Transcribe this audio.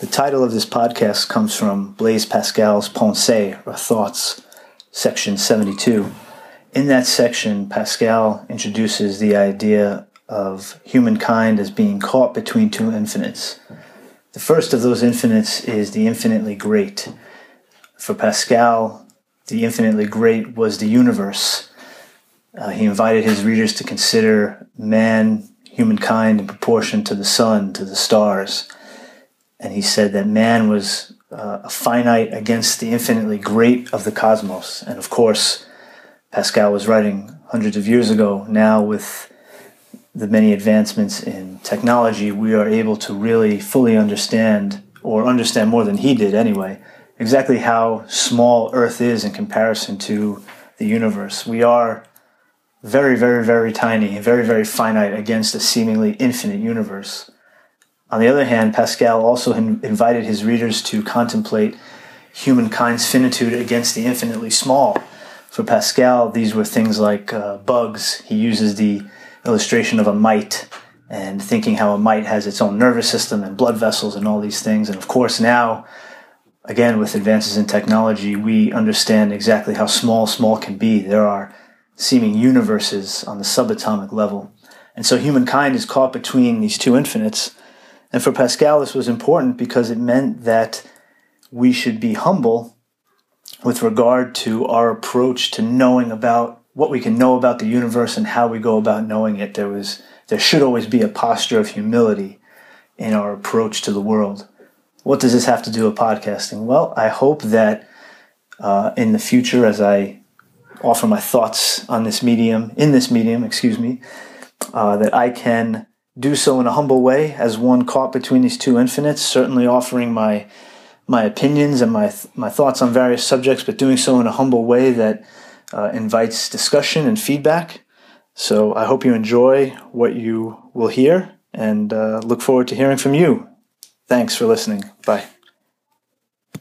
The title of this podcast comes from Blaise Pascal's Pensées, or Thoughts, section 72. In that section, Pascal introduces the idea of humankind as being caught between two infinites. The first of those infinites is the infinitely great. For Pascal, the infinitely great was the universe. Uh, he invited his readers to consider man, humankind, in proportion to the sun, to the stars he said that man was uh, a finite against the infinitely great of the cosmos. And of course, Pascal was writing hundreds of years ago. Now, with the many advancements in technology, we are able to really fully understand, or understand more than he did anyway, exactly how small Earth is in comparison to the universe. We are very, very, very tiny, very, very finite against a seemingly infinite universe. On the other hand, Pascal also invited his readers to contemplate humankind's finitude against the infinitely small. For Pascal, these were things like uh, bugs. He uses the illustration of a mite and thinking how a mite has its own nervous system and blood vessels and all these things. And of course, now, again, with advances in technology, we understand exactly how small small can be. There are seeming universes on the subatomic level. And so humankind is caught between these two infinites and for Pascal, this was important because it meant that we should be humble with regard to our approach to knowing about what we can know about the universe and how we go about knowing it. There was, there should always be a posture of humility in our approach to the world. What does this have to do with podcasting? Well, I hope that uh, in the future, as I offer my thoughts on this medium, in this medium, excuse me, uh, that I can do so in a humble way as one caught between these two infinites, certainly offering my my opinions and my my thoughts on various subjects, but doing so in a humble way that uh, invites discussion and feedback. So I hope you enjoy what you will hear and uh, look forward to hearing from you. Thanks for listening. Bye.